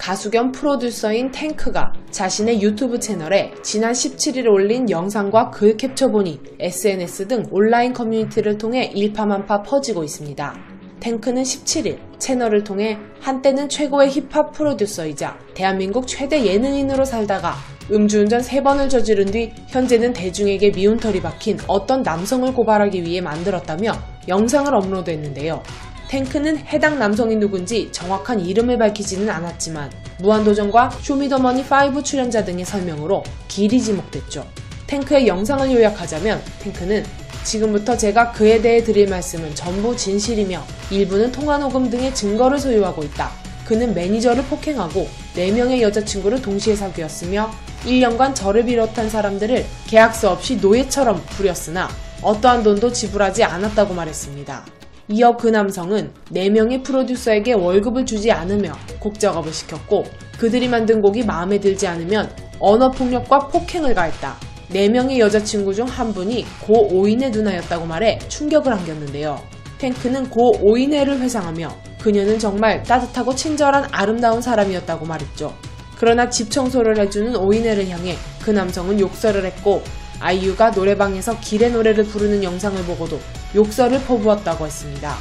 가수 겸 프로듀서인 탱크가 자신의 유튜브 채널에 지난 17일에 올린 영상과 글 캡처본이 SNS 등 온라인 커뮤니티를 통해 일파만파 퍼지고 있습니다. 탱크는 17일 채널을 통해 한때는 최고의 힙합 프로듀서이자 대한민국 최대 예능인으로 살다가 음주운전 3번을 저지른 뒤 현재는 대중에게 미운 털이 박힌 어떤 남성을 고발하기 위해 만들었다며 영상을 업로드했는데요. 탱크는 해당 남성이 누군지 정확한 이름을 밝히지는 않았지만 무한도전과 쇼미더머니 5 출연자 등의 설명으로 길이 지목됐죠. 탱크의 영상을 요약하자면 탱크는 지금부터 제가 그에 대해 드릴 말씀은 전부 진실이며 일부는 통화 녹음 등의 증거를 소유하고 있다. 그는 매니저를 폭행하고 4명의 여자친구를 동시에 사귀었으며 1년간 저를 비롯한 사람들을 계약서 없이 노예처럼 부렸으나 어떠한 돈도 지불하지 않았다고 말했습니다. 이어 그 남성은 4명의 프로듀서에게 월급을 주지 않으며 곡 작업을 시켰고 그들이 만든 곡이 마음에 들지 않으면 언어폭력과 폭행을 가했다. 4명의 여자친구 중 한 분이 고 오인의 누나였다고 말해 충격을 안겼는데요. 탱크는 고 오인혜를 회상하며 그녀는 정말 따뜻하고 친절한 아름다운 사람이었다고 말했죠. 그러나 집 청소를 해주는 오인혜를 향해 그 남성은 욕설을 했고 아이유가 노래방에서 길의 노래를 부르는 영상을 보고도 욕설을 퍼부었다고 했습니다.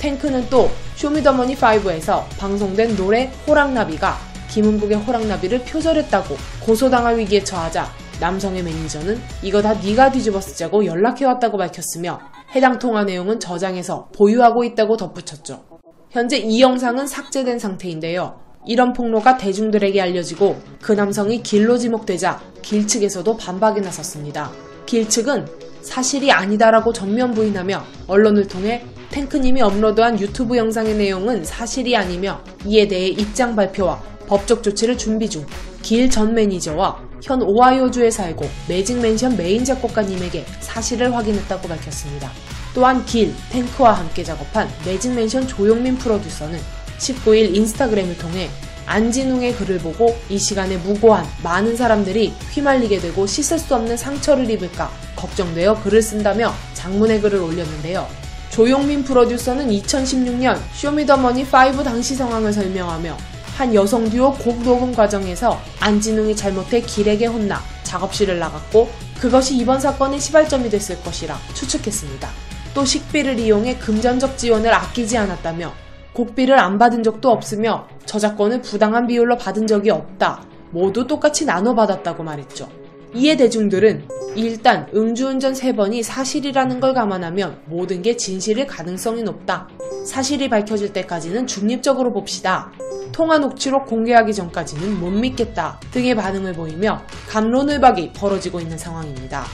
탱크는 또 쇼미더머니 5에서 방송된 노래 호랑나비가 김은국의 호랑나비를 표절했다고 고소당할 위기에 처하자 남성의 매니저는 이거 다 네가 뒤집어 쓰자고 연락해왔다고 밝혔으며 해당 통화 내용은 저장해서 보유하고 있다고 덧붙였죠. 현재 이 영상은 삭제된 상태인데요. 이런 폭로가 대중들에게 알려지고 그 남성이 길로 지목되자 길 측에서도 반박에 나섰습니다. 길 측은 사실이 아니다라고 전면 부인하며 언론을 통해 탱크님이 업로드한 유튜브 영상의 내용은 사실이 아니며 이에 대해 입장 발표와 법적 조치를 준비 중 길 전 매니저와 현 오하이오주에 살고 매직맨션 메인 작곡가님에게 사실을 확인했다고 밝혔습니다. 또한 길, 탱크와 함께 작업한 매직맨션 조용민 프로듀서는 19일 인스타그램을 통해 안진웅의 글을 보고 이 시간에 무고한 많은 사람들이 휘말리게 되고 씻을 수 없는 상처를 입을까 걱정되어 글을 쓴다며 장문의 글을 올렸는데요. 조용민 프로듀서는 2016년 쇼미더머니 5 당시 상황을 설명하며 한 여성 듀오 곡 녹음 과정에서 안진웅이 잘못해 길에게 혼나 작업실을 나갔고 그것이 이번 사건의 시발점이 됐을 것이라 추측했습니다. 또 식비를 이용해 금전적 지원을 아끼지 않았다며 곡비를 안 받은 적도 없으며 저작권을 부당한 비율로 받은 적이 없다. 모두 똑같이 나눠 받았다고 말했죠. 이에 대중들은 일단 음주운전 3번이 사실이라는 걸 감안하면 모든 게 진실일 가능성이 높다. 사실이 밝혀질 때까지는 중립적으로 봅시다. 통화 녹취록 공개하기 전까지는 못 믿겠다 등의 반응을 보이며 감론을박이 벌어지고 있는 상황입니다.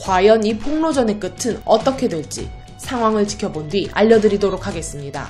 과연 이 폭로전의 끝은 어떻게 될지 상황을 지켜본 뒤 알려드리도록 하겠습니다.